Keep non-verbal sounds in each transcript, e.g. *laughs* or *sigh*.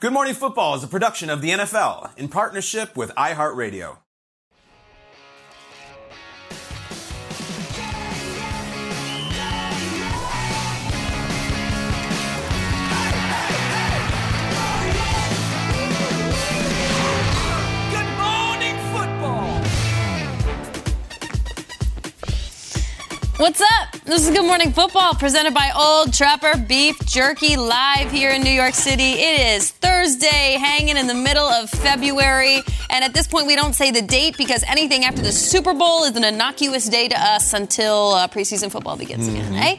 Good Morning Football is a production of the NFL in partnership with iHeartRadio. Good morning, football. What's up? This is Good Morning Football presented by Old Trapper Beef Jerky live here in New York City. It is Thursday, hanging in the middle of February. And at this point, we don't say the date because anything after the Super Bowl is an innocuous day to us until uh, preseason football begins again, eh?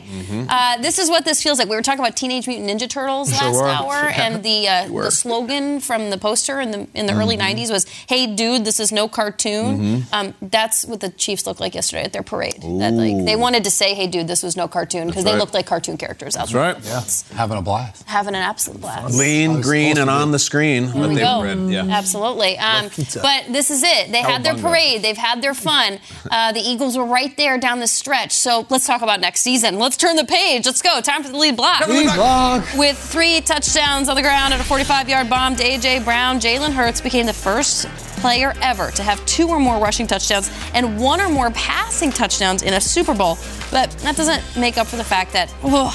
Uh, this is what this feels like. We were talking about Teenage Mutant Ninja Turtles last hour, *laughs* Yeah. and the uh, the slogan from the poster in the in the early '90s was "Hey, dude, this is no cartoon." Um, that's what the Chiefs looked like yesterday at their parade. That, like, they wanted to say, "Hey, dude, this was no cartoon," because they right. looked like cartoon characters out That's there. right. Yeah, having a blast. Having an absolute blast. Lean, green, and on the screen. There what we they've go. read. Yeah. Absolutely. Um, but this is it. They had their parade. They've had their fun. Uh, the Eagles were right there down the stretch. So let's talk about next season. Let's turn the page. Let's go. Time for the lead block. Lead block. With three touchdowns on the ground and a 45-yard bomb to A.J. Brown, Jalen Hurts became the first player ever to have two or more rushing touchdowns and one or more passing touchdowns in a Super Bowl. But that doesn't make up for the fact that oh,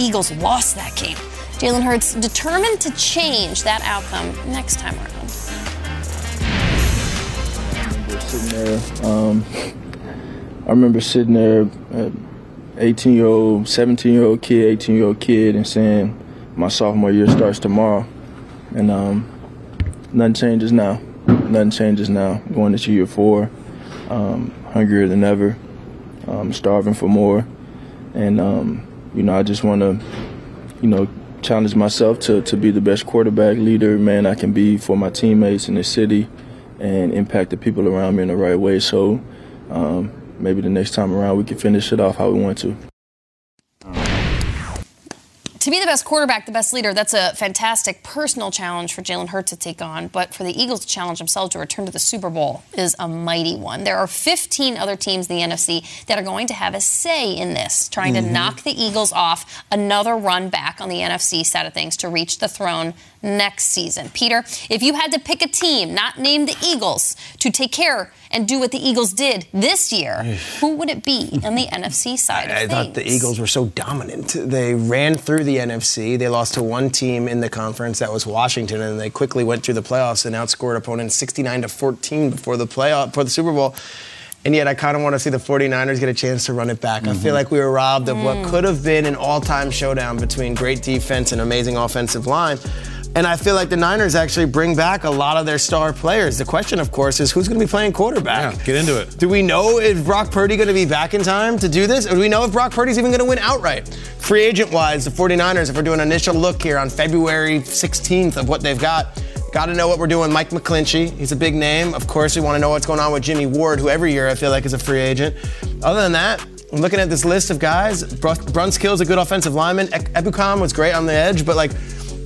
Eagles lost that game. Jalen Hurts determined to change that outcome next time around. sitting there. Um, I remember sitting there, uh, 18 year old, 17 year old kid, 18 year old kid, and saying, "My sophomore year starts tomorrow," and um, nothing changes now. Nothing changes now. Going into year four, um, hungrier than ever, um, starving for more, and um, you know, I just want to, you know, challenge myself to to be the best quarterback leader man I can be for my teammates in the city and impact the people around me in the right way. So um, maybe the next time around we can finish it off how we want to. To be the best quarterback, the best leader, that's a fantastic personal challenge for Jalen Hurts to take on. But for the Eagles to challenge themselves to return to the Super Bowl is a mighty one. There are 15 other teams in the NFC that are going to have a say in this, trying to Mhm. knock the Eagles off another run back on the NFC side of things to reach the throne next season. Peter, if you had to pick a team, not named the Eagles, to take care and do what the Eagles did this year, who would it be on the NFC side of I things? thought the Eagles were so dominant. They ran through the NFC. They lost to one team in the conference, that was Washington, and they quickly went through the playoffs and outscored opponents 69 to 14 before the playoff, before the Super Bowl. And yet, I kind of want to see the 49ers get a chance to run it back. I feel mm-hmm. like we were robbed of what mm. could have been an all time showdown between great defense and amazing offensive line. And I feel like the Niners actually bring back a lot of their star players. The question, of course, is who's going to be playing quarterback? Get into it. Do we know if Brock Purdy going to be back in time to do this? Or do we know if Brock Purdy's even going to win outright? Free agent wise, the 49ers, if we're doing an initial look here on February 16th of what they've got, got to know what we're doing. Mike McGlinchey, he's a big name. Of course, we want to know what's going on with Jimmy Ward, who every year I feel like is a free agent. Other than that, I'm looking at this list of guys. Br- Brunskill's a good offensive lineman. Ebukam was great on the edge, but like,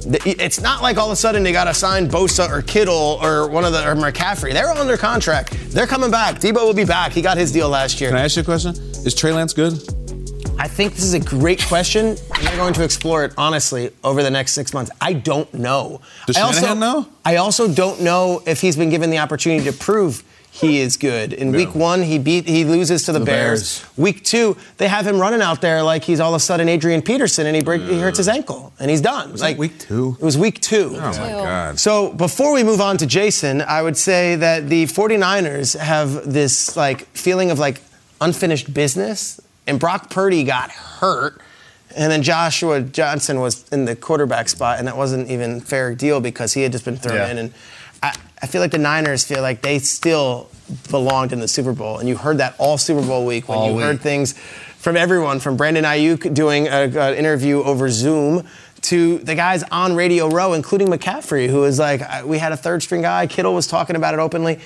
It's not like all of a sudden they got to sign Bosa or Kittle or one of the or McCaffrey. They're under contract. They're coming back. Deebo will be back. He got his deal last year. Can I ask you a question? Is Trey Lance good? I think this is a great question, and we're going to explore it honestly over the next six months. I don't know. Does I also, know? I also don't know if he's been given the opportunity to prove he is good. In week one, he beat he loses to the, The Bears. Bears. Week two, they have him running out there like he's all of a sudden Adrian Peterson, and he break, he hurts his ankle, and he's done. Was like that week two? It was week two. Oh my God. So before we move on to Jason, I would say that the 49ers have this like feeling of like unfinished business. And Brock Purdy got hurt. And then Joshua Johnson was in the quarterback spot, and that wasn't even a fair deal because he had just been thrown Yeah. in. And I, I feel like the Niners feel like they still belonged in the Super Bowl. And you heard that all Super Bowl week when All you week. heard things from everyone, from Brandon Aiyuk doing an interview over Zoom to the guys on Radio Row, including McCaffrey, who was like, we had a third string guy. Kittle was talking about it openly.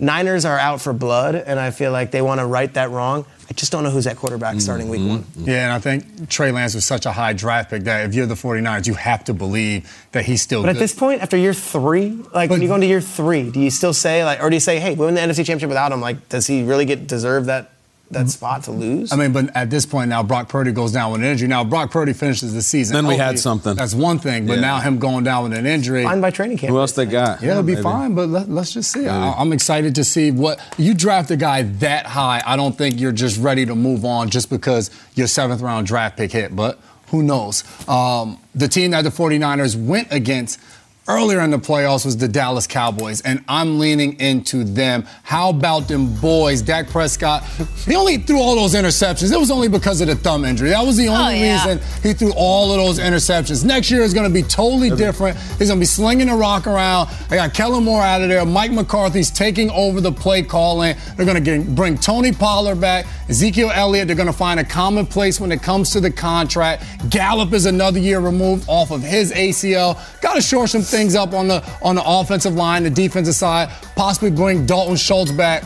Niners are out for blood, and I feel like they want to right that wrong. I just don't know who's at quarterback mm-hmm. starting week one. Mm-hmm. Yeah, and I think Trey Lance was such a high draft pick that if you're the 49ers, you have to believe that he's still But at this point, after year three, like when you go into year three, do you still say like, or do you say, hey, we win the NFC Championship without him? Like, does he really get deserve that that spot to lose? I mean, but at this point now, Brock Purdy goes down with an injury. Now, Brock Purdy finishes the season. Then we had something. That's one thing, but Yeah. now him going down with an injury. Fine by training camp. Who else they got? Yeah, it'll be Maybe. fine, but let, us just see. I, I'm excited to see what you draft a guy that high. I don't think you're just ready to move on just because your seventh round draft pick hit, but who knows? Um, the team that the 49ers went against earlier in the playoffs was the Dallas Cowboys, and I'm leaning into them. How about them boys? Dak Prescott, he only threw all those interceptions. It was only because of the thumb injury. That was the oh, only Oh, yeah. reason he threw all of those interceptions. Next year is going to be totally different. He's going to be slinging the rock around. They got Kellen Moore out of there. Mike McCarthy's taking over the play calling. They're going to bring Tony Pollard back. Ezekiel Elliott, they're going to find a common place when it comes to the contract. Gallup is another year removed off of his ACL. Got to shore some things up on the on the offensive line, the defensive side. Possibly bring Dalton Schultz back.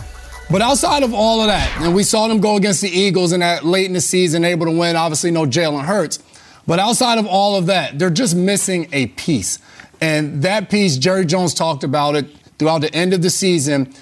But outside of all of that, and we saw them go against the Eagles in that late in the season, able to win. Obviously, no Jalen Hurts. But outside of all of that, they're just missing a piece. And that piece, Jerry Jones talked about it throughout the end of the season.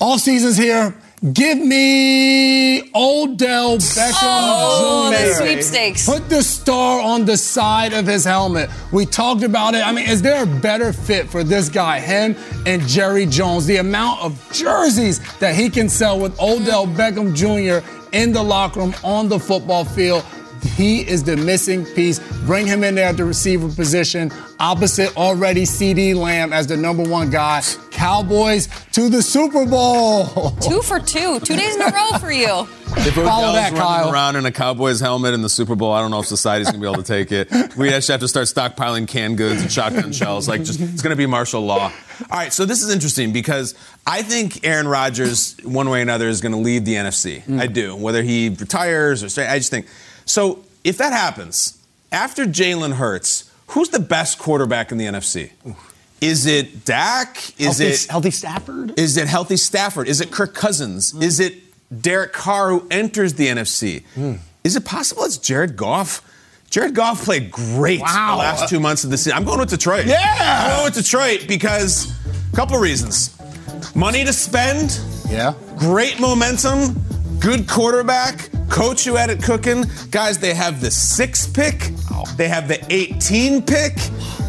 All season's here. Give me Odell Beckham Oh, Jr. the sweepstakes. Put the star on the side of his helmet. We talked about it. I mean, is there a better fit for this guy, him and Jerry Jones? The amount of jerseys that he can sell with Odell Beckham Jr. in the locker room, on the football field. He is the missing piece. Bring him in there at the receiver position, opposite already CeeDee Lamb as the number one guy. Cowboys to the Super Bowl. Two for two. Two days in a row for you. If Follow Odell's that, running Kyle. around in a Cowboys helmet in the Super Bowl, I don't know if society's gonna be able to take it. We actually have to start stockpiling canned goods and shotgun shells. Like, just it's gonna be martial law. All right, so this is interesting because I think Aaron Rodgers, one way or another, is gonna leave the NFC. Mm. I do. Whether he retires or stay, I just think. So if that happens, after Jalen Hurts, who's the best quarterback in the NFC? Is it Dak? Is healthy, it healthy Stafford? is it healthy Stafford? Is it Kirk Cousins? Mm. Is it Derek Carr who enters the NFC? Mm. Is it possible it's Jared Goff? Jared Goff played great Wow. the last two months of the season. I'm going with Detroit. Yeah. I'm going with Detroit because a couple reasons. Money to spend, yeah. great momentum, good quarterback, coach you at it cooking. Guys, they have the six pick, they have the 18 pick.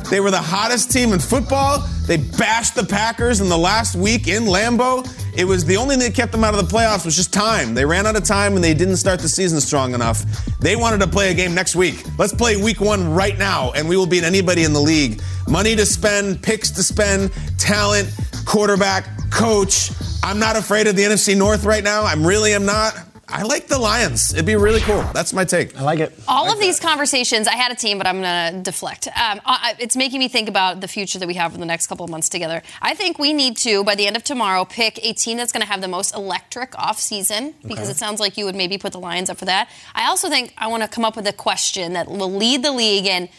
They were the hottest team in football. They bashed the Packers in the last week in Lambeau. It was the only thing that kept them out of the playoffs was just time. They ran out of time and they didn't start the season strong enough. They wanted to play a game next week. Let's play week one right now, and we will beat anybody in the league. Money to spend, picks to spend, talent, quarterback, coach. I'm not afraid of the NFC North right now. I really am not. I like the Lions. It'd be really cool. That's my take. I like it. All of these conversations, I had a team, but I'm going to deflect. Um, I, I- it's making me think about the future that we have in the next couple of months together. I think we need to, by the end of tomorrow, pick a team that's going to have the most electric offseason because Okay. it sounds like you would maybe put the Lions up for that. I also think I want to come up with a question that will lead the league in.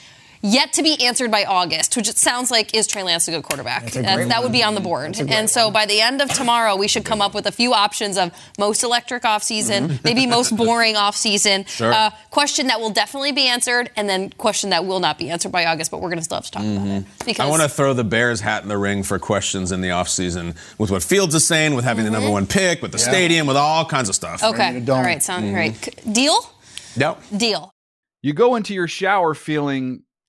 Yet to be answered by August, which it sounds like is Trey Lance a good quarterback? a great That- that one. would be on the board. That's a great And so by the end of tomorrow, we should come up with a few options of most electric offseason, maybe most boring offseason, Sure. uh, question that will definitely be answered, and then question that will not be answered by August, but we're going to still have to talk about it. Because I want to throw the Bears hat in the ring for questions in the offseason with what Fields is saying, with having the number one pick, with the stadium, with all kinds of stuff. Mm-hmm. Okay. All right. Sound right. C- Deal? Yep. Deal. You go into your shower feeling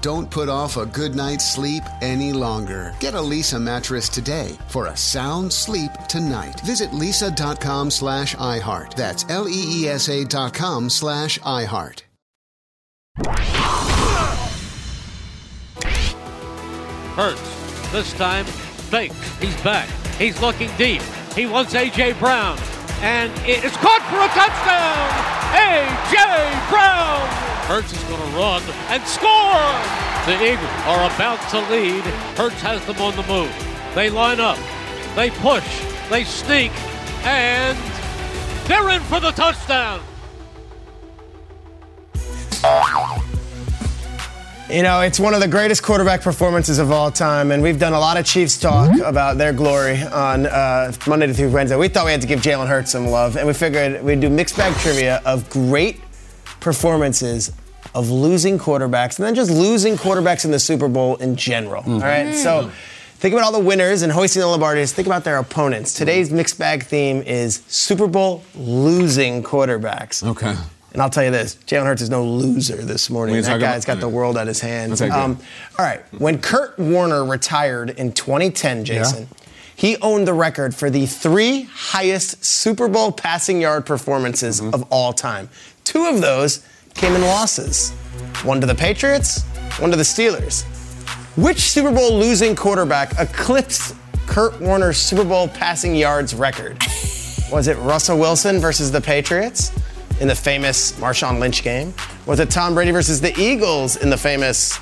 Don't put off a good night's sleep any longer. Get a Leesa mattress today for a sound sleep tonight. Visit leesa.com slash iHeart. That's L-E-E-S-A dot com slash iHeart. Hurts. This time, fake. He's back. He's looking deep. He wants A.J. Brown. And it is caught for a touchdown! A.J. Brown! Hurts is going to run and score! The Eagles are about to lead. Hurts has them on the move. They line up. They push. They sneak. And they're in for the touchdown! You know, it's one of the greatest quarterback performances of all time, and we've done a lot of Chiefs talk about their glory on uh, Monday through Wednesday. We thought we had to give Jalen Hurts some love, and we figured we'd do mixed bag trivia of great performances of losing quarterbacks, and then just losing quarterbacks in the Super Bowl in general. All right, so. Think about all the winners and hoisting the Lombardies. Think about their opponents. Today's mixed bag theme is Super Bowl losing quarterbacks. Okay. And I'll tell you this, Jalen Hurts is no loser this morning. What are you That guy's got the world at his hands. Okay. Um, all right, when Kurt Warner retired in 2010, Jason, he owned the record for the three highest Super Bowl passing yard performances Mm-hmm. of all time. Two of those came in losses. One to the Patriots, one to the Steelers. Which Super Bowl losing quarterback eclipsed Kurt Warner's Super Bowl passing yards record? Was it Russell Wilson versus the Patriots in the famous Marshawn Lynch game? Was it Tom Brady versus the Eagles in the famous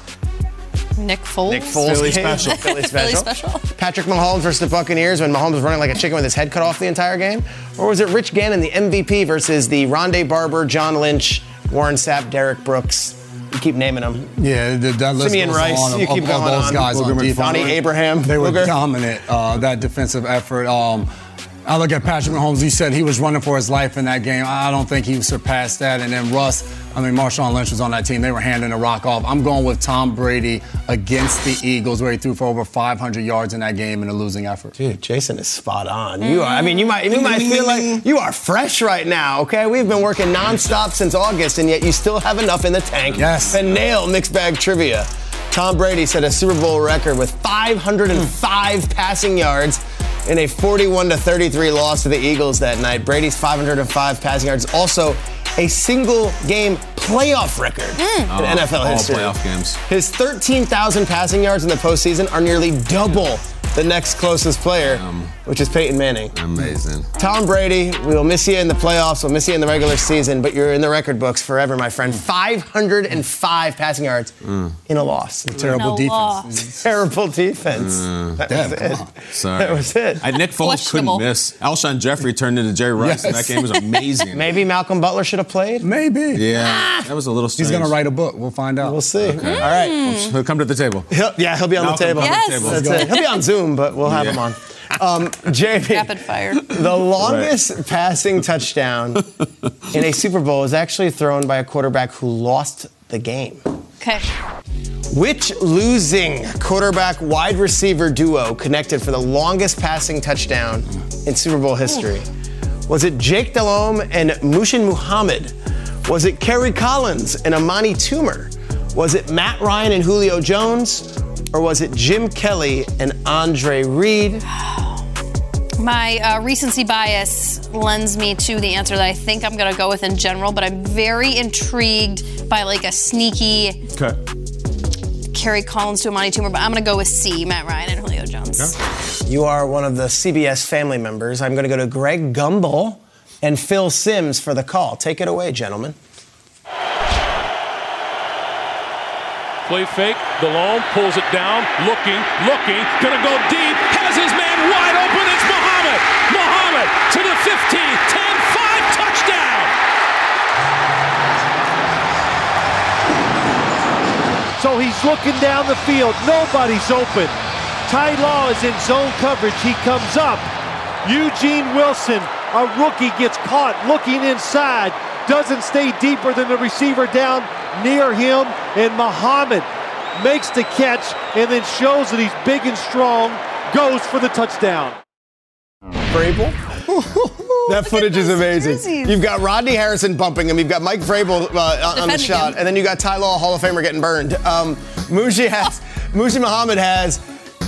Nick Foles. Nick Foles Philly special. *laughs* Philly Philly special. special. Patrick Mahomes versus the Buccaneers when Mahomes was running like a chicken with his head cut off the entire game? Or was it Rich Gannon, the MVP, versus the Rondé Barber, John Lynch, Warren Sapp, Derrick Brooks? You keep naming them. Yeah, the, that list Simeon goes Rice, on of, you keep of all going those on. guys Booger on defense. Donnie Abraham, They were Booger. dominant. Uh, that defensive effort. Um, I look at Patrick Mahomes. He said he was running for his life in that game. I don't think he surpassed that. And then Russ, I mean, Marshawn Lynch was on that team. They were handing the rock off. I'm going with Tom Brady against the Eagles, where he threw for over 500 yards in that game in a losing effort. Dude, Jason is spot on. You are. I mean, you might you might feel like *laughs* you are fresh right now. Okay, we've been working nonstop since August, and yet you still have enough in the tank. Yes. To nail mixed bag trivia. Tom Brady set a Super Bowl record with 505 hmm. passing yards in a 41 to 33 loss to the Eagles that night. Brady's 505 passing yards also a single game playoff record hmm. in Oh, NFL all history. playoff games. His 13,000 passing yards in the postseason are nearly double the next closest player, um, which is Peyton Manning. Amazing. Tom Brady, we'll miss you in the playoffs, we'll miss you in the regular season, but you're in the record books forever, my friend. Mm. 505 passing yards mm. in a loss. Terrible No defense. loss. *laughs* Terrible defense. Mm. that Damn, was it. *laughs* Sorry. That was it. I, Nick Foles couldn't miss. Alshon Jeffrey turned into Jerry Rice, and that game was amazing. *laughs* Maybe Malcolm Butler should have played. Maybe. Yeah, ah. that was a little strange. He's going to write a book. We'll find out. We'll see. Okay. All right. He'll come to the table. He'll, yeah, he'll be on Malcolm, the table. come to the Yes. table. That's it. He'll be on Zoom, but we'll have Yeah. him on. Um, JP. Rapid fire. The longest passing touchdown in a Super Bowl is actually thrown by a quarterback who lost the game. Okay. Which losing quarterback wide receiver duo connected for the longest passing touchdown in Super Bowl history? Was it Jake Delhomme and Muhsin Muhammad? Was it Kerry Collins and Amani Toomer? Was it Matt Ryan and Julio Jones? Or was it Jim Kelly and Andre Reed? My uh, recency bias lends me to the answer that I think I'm going to go with in general, but I'm very intrigued by like a sneaky Okay. Kerry Collins to a Amani Toomer, but I'm going to go with C, Matt Ryan and Julio Jones. You are one of the CBS family members. I'm going to go to Greg Gumbel and Phil Sims for the call. Take it away, gentlemen. Play fake. Delhomme pulls it down. Looking, looking. Gonna go deep. Has his man wide open. It's Muhammad. Muhammad to the 15, 10, 5. Touchdown. So he's looking down the field. Nobody's open. Ty Law is in zone coverage. He comes up. Eugene Wilson, a rookie, gets caught looking inside. Doesn't stay deeper than the receiver down near him. And Muhammad makes the catch and then shows that he's big and strong. Goes for the touchdown. Vrabel. *laughs* that footage is amazing. jerseys. You've got Rodney Harrison bumping him. You've got Mike Vrabel uh, on- on the shot, him. and then you got Ty Law, Hall of Famer, getting burned. Um, Muji has Muji Muhammad has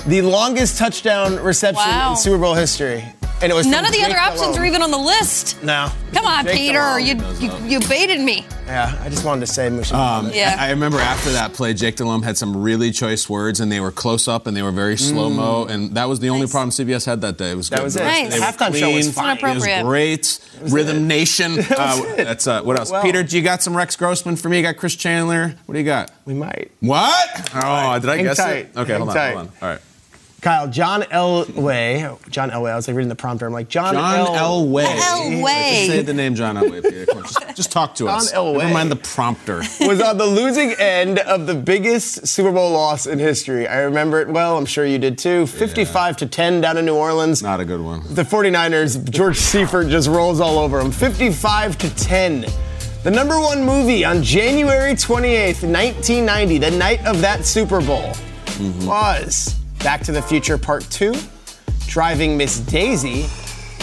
the longest touchdown reception Wow. in Super Bowl history, and it was None of the Jake other options Delhomme. are even on the list. No. Come on, Jake Peter. Delhomme You, you, you baited me. Yeah, I just wanted to say Muji. Um, Yeah. I I remember after that play, Jake Delhomme had some really choice words, and they were close up and they were very slow mo, and that was the only problem CBS had that day. It was Mm. That good. was it. Nice. The halftime show was fine. It was Inappropriate. great. Rhythm Nation. *laughs* Uh, that's uh, what else? Well- Peter, do you got some Rex Grossman for me? You got Chris Chandler. What do you got? We might. What? Oh, did I Hang guess tight. it? Okay, Hang hold on, tight. hold on. All right. Kyle, John Elway. John Elway. I was like reading the prompter. I'm like, John, John Elway. Elway. Just say the name John Elway, Peter. Come on, Just, just talk to John us. Elway. Never mind the prompter. *laughs* was on the losing end of the biggest Super Bowl loss in history. I remember it well. I'm sure you did too. 55 to 10 down in New Orleans. Not a good one. The 49ers, George Seifert just rolls all over them. 55 to 10. The number one movie on January 28th, 1990, the night of that Super Bowl, mm-hmm. was Back to the Future Part 2, Driving Miss Daisy,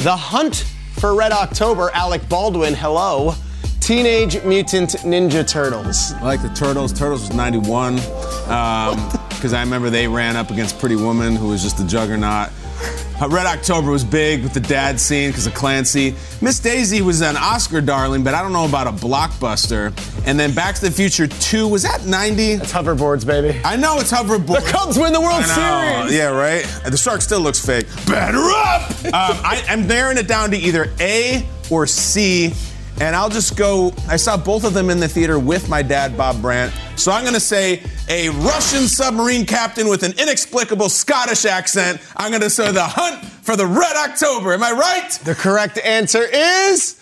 The Hunt for Red October, Alec Baldwin, hello, Teenage Mutant Ninja Turtles. I like the Turtles. Turtles was 91. Um, *laughs* because I remember they ran up against Pretty Woman, who was just a juggernaut. Uh, Red October was big with the dad scene because of Clancy. Miss Daisy was an Oscar darling, but I don't know about a blockbuster. And then Back to the Future 2, was that 90? It's hoverboards, baby. I know it's hoverboards. The Cubs win the World. Series. Yeah, right? The shark still looks fake. Batter up! *laughs* um, I, I'm narrowing it down to either A or C. And I'll just go. I saw both of them in the theater with my dad, Bob Brandt. So I'm going to say a Russian submarine captain with an inexplicable Scottish accent. I'm going to say the hunt for the Red October. Am I right? The correct answer is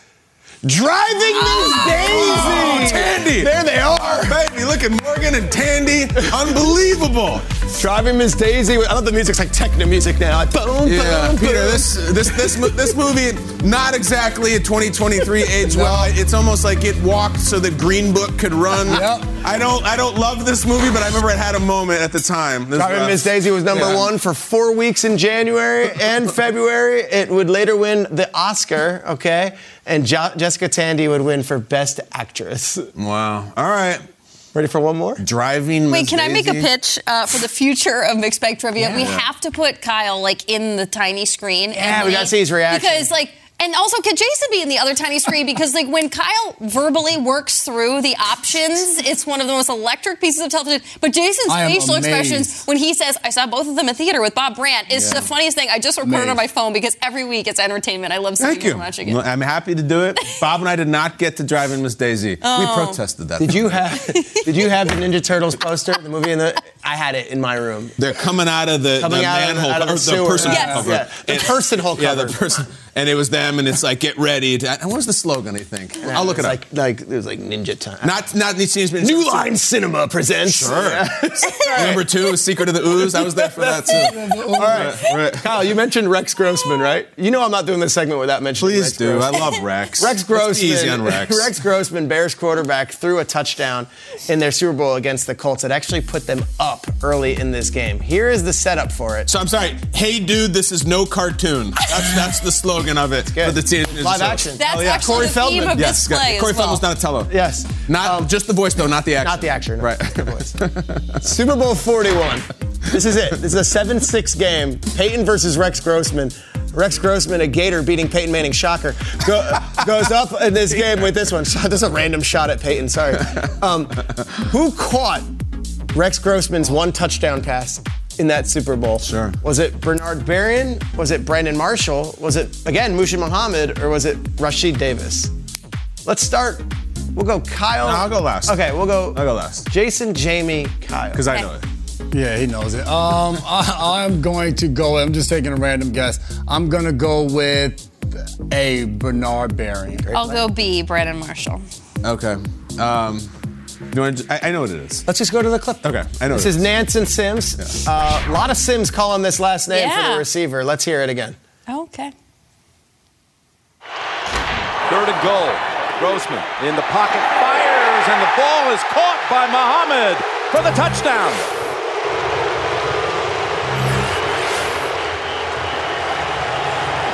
Driving Miss oh, Daisy. Oh, Tandy. There they are. Baby, look at Morgan and Tandy, unbelievable. Driving Miss Daisy. I love the music's like techno music now. Like, boom, Yeah, boom, Peter, boom. this this this this movie not exactly a 2023 *laughs* age well. It's almost like it walked so that Green Book could run. I don't I don't love this movie, but I remember it had a moment at the time. This Driving. Miss Daisy was number Yeah. one for four weeks in January *laughs* and February. It would later win the Oscar, okay? And jo- Jessica Tandy would win for Best Actress. Wow. All right. Ready for one more? Driving. Wait, Miss can I make a pitch uh, for the future of mixed bag trivia? We Yeah. have to put Kyle like in the tiny screen. Yeah, we gotta see his reaction. Because like, and also could Jason be in the other tiny screen? Because like when Kyle verbally works through the options, it's one of the most electric pieces of television. But Jason's facial amazed. expressions when he says, "I saw both of them in theater with Bob Brandt," is Yeah. the funniest thing. I just recorded it on my phone because every week it's entertainment. I love seeing Thank you. and watching it. I'm happy to do it. *laughs* Bob and I did not get to Driving Miss Daisy. Oh. We protested that. Did you *laughs* have Did you have the Ninja Turtles poster, the movie in the I had it in my room. They're coming out of the, Coming the out the- manhole out of the or the person Yes. cover. Yeah, the person hole Yeah, the person. And it was them, and it's like, get ready. To, and what was the slogan? I think I'll look it up. like, Like it was like Ninja Time. Not not these seems New Line Cinema presents. Sure. *laughs* Number two Secret of the Ooze. I was there for that too. *laughs* All right. Right. Kyle, you mentioned Rex Grossman, right? You know I'm not doing this segment without mentioning Please Rex do. I love Rex. Rex Let's be Grossman. easy on Rex. *laughs* Rex Grossman, Bears quarterback, threw a touchdown in their Super Bowl against the Colts that actually put them up early in this game. Here is the setup for it. So I'm sorry. Hey, dude, this is no cartoon. That's that's the slogan of it for the Teenage Ninja Live Turtles. action. That's Oh, yeah. actually Corey the Feldman. theme of Yes, this play Corey as well. Feldman's Donatello. Yes. Not just the voice though, not the actor. Not the actor. No. Right. The voice. *laughs* Super Bowl 41. This is it. This is a 7 6 game. Peyton versus Rex Grossman. Rex Grossman, a Gator beating Peyton Manning, shocker, go, *laughs* goes up in this game with this one. *laughs* This is a random shot at Peyton, sorry. Um, who caught Rex Grossman's one touchdown pass in that Super Bowl? Sure. Was it Bernard Berrian? Was it Brandon Marshall? Was it, again, Muhsin Muhammad? Or was it Rashied Davis? Let's start. We'll go Kyle. No, I'll go last. Okay, we'll go. I'll go last. Jason, Jamie, Kyle. Because I know it. Yeah, he knows it. Um, I, I'm going to go. I'm just taking a random guess. I'm gonna go with a Bernard Berry. I'll go B, Brandon Marshall. Okay. Um, you want to, I, I know what it is. Let's just go to the clip. Okay, I know. This what is it Nance and Sims. Uh, a lot of Sims calling this last name for the receiver. Let's hear it again. Okay. Third and goal. Grossman in the pocket fires, and the ball is caught by Muhammad for the touchdown.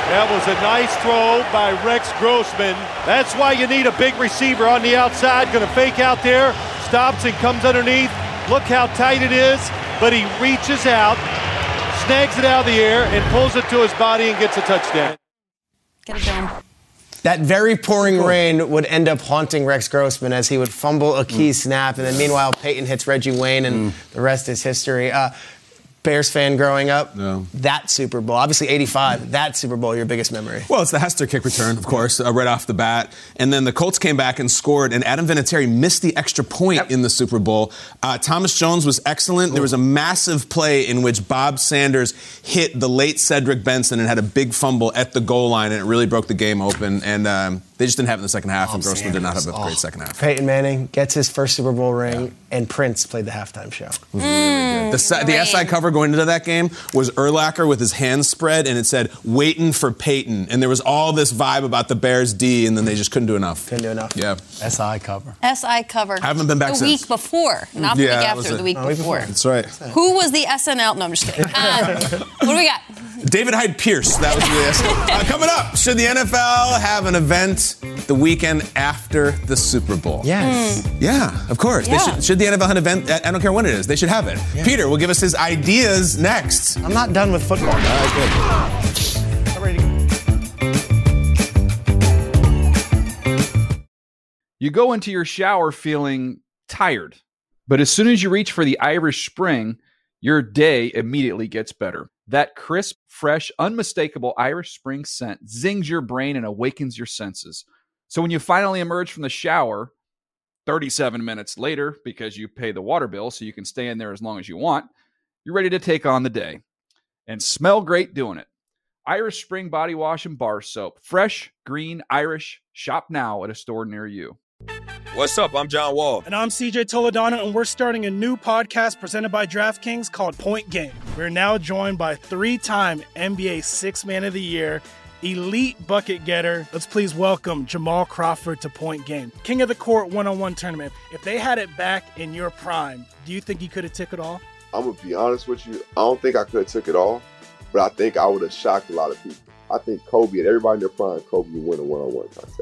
That was a nice throw by Rex Grossman. That's why you need a big receiver on the outside, going to fake out there, stops and comes underneath. Look how tight it is, but he reaches out, snags it out of the air, and pulls it to his body and gets a touchdown. Get it going. That very pouring rain would end up haunting Rex Grossman as he would fumble a Mm. key snap, and then meanwhile Peyton hits Reggie Wayne, and the rest is history. Uh, Bears fan growing up, No. that Super Bowl, obviously '85, that Super Bowl, your biggest memory. Well, it's the Hester kick return, of course, uh, right off the bat. And then the Colts came back and scored, and Adam Vinatieri missed the extra point in the Super Bowl. Uh, Thomas Jones was excellent. There was a massive play in which Bob Sanders hit the late Cedric Benson and had a big fumble at the goal line, and it really broke the game open. And um, they just didn't have it in the second half, and Grossman did not have a great second half. Peyton Manning gets his first Super Bowl ring, and Prince played the halftime show. The, the SI cover going into that game was Urlacher with his hands spread, and it said "Waiting for Peyton," and there was all this vibe about the Bears D, and then they just couldn't do enough. Couldn't do enough. Yeah, SI cover. SI cover. I Haven't been back since. the since. week before, not the Yeah, week after, the week Oh, week before. before. that's right. Who was the SNL? No, I'm just kidding. *laughs* Uh, what do we got? David Hyde Pierce. That was the uh, coming up. Should the NFL have an event the weekend after the Super Bowl? Yes. Yeah, of course. They Yeah. should, should the NFL have an event? I I don't care when it is. They should have it. Peter will give us his ideas next. I'm not done with football. You go into your shower feeling tired, but as soon as you reach for the Irish Spring, your day immediately gets better. That crisp, fresh, unmistakable Irish Spring scent zings your brain and awakens your senses. So when you finally emerge from the shower, 37 minutes later, because you pay the water bill so you can stay in there as long as you want, you're ready to take on the day and smell great doing it. Irish Spring Body Wash and Bar Soap. Fresh, green, Irish. Shop now at a store near you. What's up? I'm John Wall. And I'm CJ Toledano, and we're starting a new podcast presented by DraftKings called Point Game. We're now joined by three time NBA Six Man of the Year, elite bucket getter. Let's please welcome Jamal Crawford to Point Game. King of the Court one on one tournament. If they had it back in your prime, do you think you could have took it all? I'm gonna be honest with you. I don't think I could have took it all, but I think I would have shocked a lot of people. I think Kobe and everybody in their prime, Kobe would win a one-on-one contest.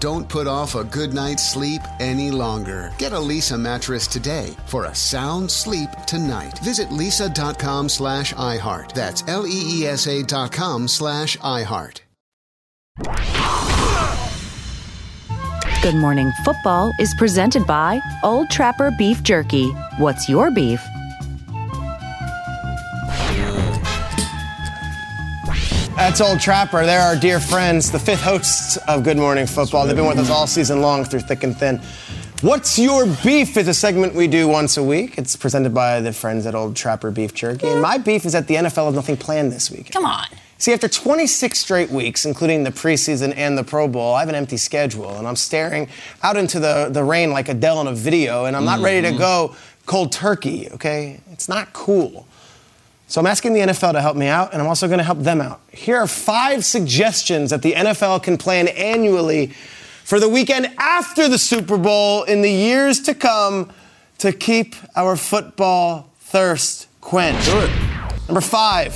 Don't put off a good night's sleep any longer. Get a Leesa mattress today for a sound sleep tonight. Visit leesa.com slash iHeart. That's L-E-E-S-A dot com slash iHeart. Good Morning Football is presented by Old Trapper Beef Jerky. What's your beef? That's Old Trapper. They're our dear friends, the fifth hosts of Good Morning Football. They've been with us all season long through thick and thin. What's Your Beef is a segment we do once a week. It's presented by the friends at Old Trapper Beef Jerky. And my beef is that the NFL has nothing planned this week. Come on. See, after 26 straight weeks, including the preseason and the Pro Bowl, I have an empty schedule, and I'm staring out into the, the rain like Adele in a video, and I'm not ready to Mhm. go cold turkey, okay? It's not cool. So I'm asking the NFL to help me out, and I'm also going to help them out. Here are five suggestions that the NFL can plan annually for the weekend after the Super Bowl in the years to come to keep our football thirst quenched. Number five,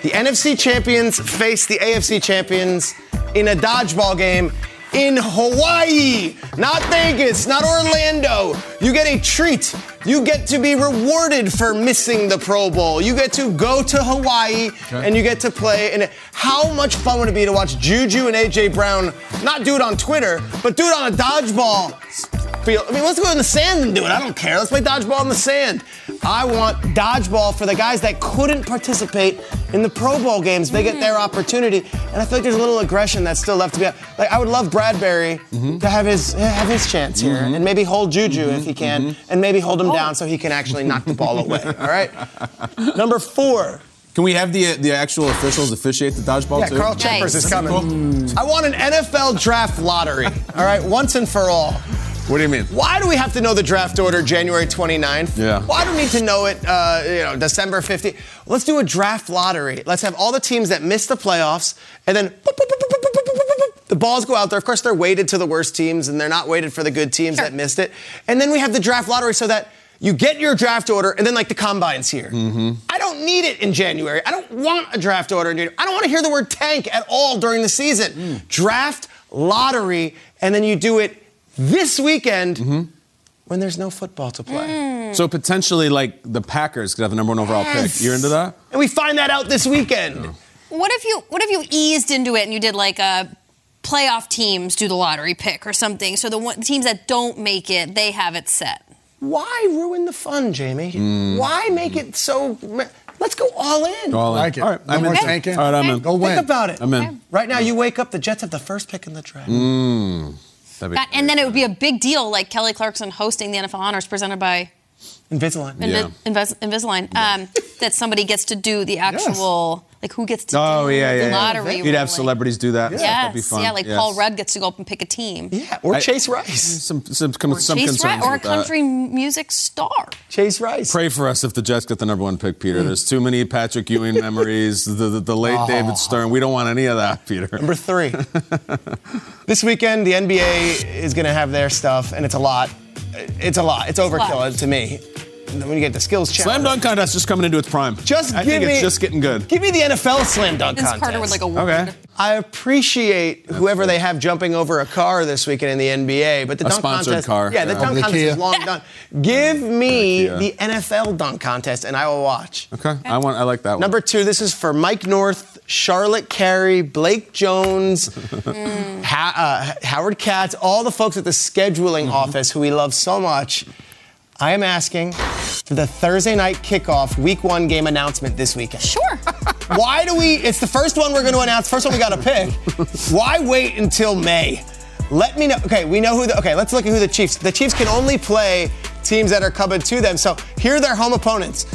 the NFC champions face the AFC champions in a dodgeball game in Hawaii, not Vegas, not Orlando. You get a treat. You get to be rewarded for missing the Pro Bowl. You get to go to Hawaii and you get to play. And how much fun would it be to watch Juju and AJ Brown not do it on Twitter, but do it on a dodgeball field? I mean, let's go in the sand and do it. I don't care. Let's play dodgeball in the sand. I want dodgeball for the guys that couldn't participate in the Pro Bowl games. They get their opportunity, and I feel like there's a little aggression that's still left to be. Like I would love Bradbury to have his have his chance here, mm-hmm. and maybe hold Juju if he mm-hmm. can, mm-hmm. and maybe hold him oh. down so he can actually knock the ball away. All right. *laughs* Number four. Can we have the uh, the actual officials officiate the dodgeball Yeah, too? Carl Chambers is coming. I want an NFL draft lottery. All right, once and for all. What do you mean? Why do we have to know the draft order January 29th? Yeah. Why do we need to know it, uh, you know, December 15th? Let's do a draft lottery. Let's have all the teams that miss the playoffs, and then boop, boop, boop, the balls go out there. Of course, they're weighted to the worst teams, and they're not weighted for the good teams sure. that missed it. And then we have the draft lottery so that you get your draft order, and then like the combine's here. Mm-hmm. I don't need it in January. I don't want a draft order in January. I don't want to hear the word tank at all during the season. Mm. Draft lottery, and then you do it this weekend Mm-hmm. when there's no football to play. So potentially, like the Packers could have the number one overall Yes. pick. You're into that? And we find that out this weekend. What if you what if you eased into it and you did like a playoff teams do the lottery pick or something? So the one, teams that don't make it, they have it set. Why ruin the fun, Jamie? Mm. Why make it so? Let's go all in. All in. Like it. All right, No I'm more in. tanking. All right, I'm in. Go win. Think about it. I'm in. Right now, you wake up, the Jets have the first pick in the draft. Mm. That- and then it would be a big deal, like Kelly Clarkson hosting the NFL Honors presented by Invisalign. Invi- Invis- Invisalign. Um, that somebody gets to do the actual, like who gets to Oh do yeah, the yeah. yeah. lottery. You'd have celebrities do that. Yeah, Yes, That'd be fun. yeah, like Yes. Paul Rudd gets to go up and pick a team. Yeah, or I- Chase Rice. Some some, some, some Chase concerns Rice, or a with that. country music star. Chase Rice. Pray for us if the Jets get the number one pick. Peter. There's too many Patrick Ewing *laughs* memories. The, the, the late Oh. David Stern. We don't want any of that, Peter. Number three. *laughs* this weekend, the NBA is going to have their stuff, and it's a lot. It's a lot. It's overkill lot. to me. And then when you get the skills challenge. Slam dunk contest just coming into its prime. Just I give think me, it's just getting good. Give me the NFL slam dunk Vince contest. Carter with like a word. Okay. I appreciate whoever they have jumping over a car this weekend in the NBA, but the A dunk sponsored contest, car. yeah, the Yeah. dunk Of the contest is long done. Give me Kia. the NFL dunk contest, and I will watch. Okay. I want. I like that one. Number two, this is for Mike North, Charlotte Carey, Blake Jones, Mm. *laughs* ha- uh, Howard Katz, all the folks at the scheduling Mm-hmm. office who we love so much. I am asking for the Thursday night kickoff week one game announcement this weekend. Sure. *laughs* Why do we? It's the first one we're going to announce. First one we got to pick. Why wait until May? Let me know. Okay, we know who. The, okay, let's look at who the Chiefs. The Chiefs can only play teams that are coming to them. So here are their home opponents.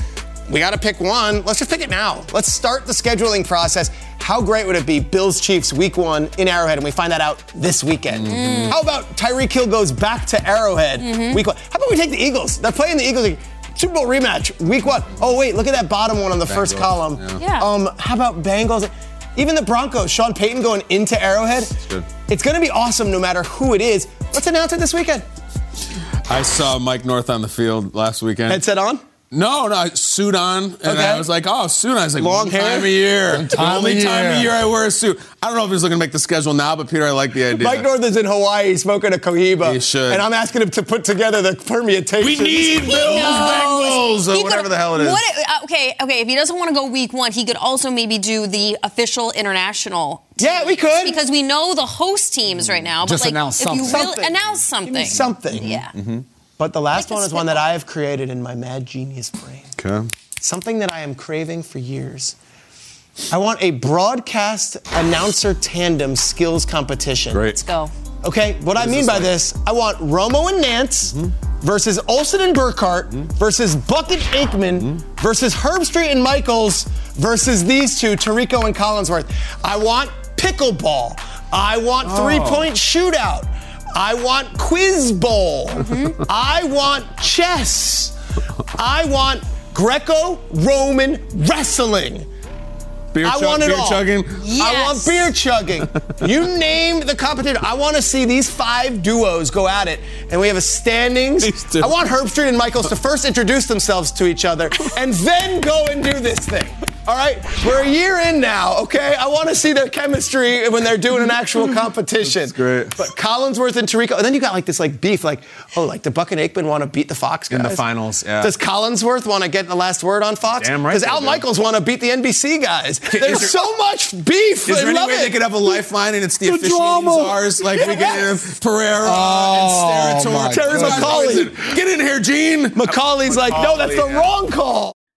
We got to pick one. Let's just pick it now. Let's start the scheduling process. How great would it be, Bills Chiefs week one in Arrowhead, and we find that out this weekend? How about Tyreek Hill goes back to Arrowhead week one? How about we take the Eagles? They're playing the Eagles. Super Bowl rematch, week one. Oh wait, look at that bottom one on the first column. yeah. Yeah. Um, how about Bengals? Even the Broncos, Sean Payton going into Arrowhead. good. It's going to be awesome no matter who it is. Let's announce it this weekend. I saw Mike North on the field last weekend. Headset on. No, no, suit on, and Okay. I was like, "Oh, suit." on. I was like, Long "One time of year, One *laughs* the time only a time year. a year I wear a suit." I don't know if he's looking to make the schedule now, but Peter, I like the idea. Mike North is in Hawaii smoking a cohiba. He should. And I'm asking him to put together the permutations. we need Bills, Bengals, or whatever the hell it is. What, uh, okay, okay. If he doesn't want to go week one, he could also maybe do the official international. Yeah, we could. Because we know the host teams right now. But Just like, announce if you something. really Something. announce Give something. me something. Yeah. But the last Like one a is one that. I have created in my mad genius brain. Okay. Something that I am craving for years. I want a broadcast announcer tandem skills competition. Great. Let's go. Okay, what I mean by this, I want Romo and Nance versus Olsen and Burkhardt versus Bucket Aikman versus Herbstreit and Michaels versus these two, Tirico and Collinsworth. I want pickleball. I want three point shootout. I want quiz bowl. I want chess. I want Greco Roman wrestling. Beer, I chug- want it beer all. chugging. I want beer chugging. you *laughs* name the competition. I want to see these five duos go at it, and we have a standings. I want Herbstreit and Michaels to first introduce themselves to each other, and then go and do this thing. All right, we're a year in now. Okay, I want to see their chemistry when they're doing an actual *laughs* competition. That's great. But Collinsworth and Tirico, and then you got like this like beef, like oh, like the Buck and Aikman want to beat the Fox guys In the finals, yeah. Does Collinsworth want to get the last word on Fox? Damn right Does they Al do. Michaels want to beat the NBC guys? There's there- so much beef. Is I there any love way it. they could have a lifeline and it's the, The officiating drama. czars like we get in Pereira Oh, and my Steratore? Terry God. McAulay. Get in here, Gene. McAulay's like, no, that's the yeah. wrong call.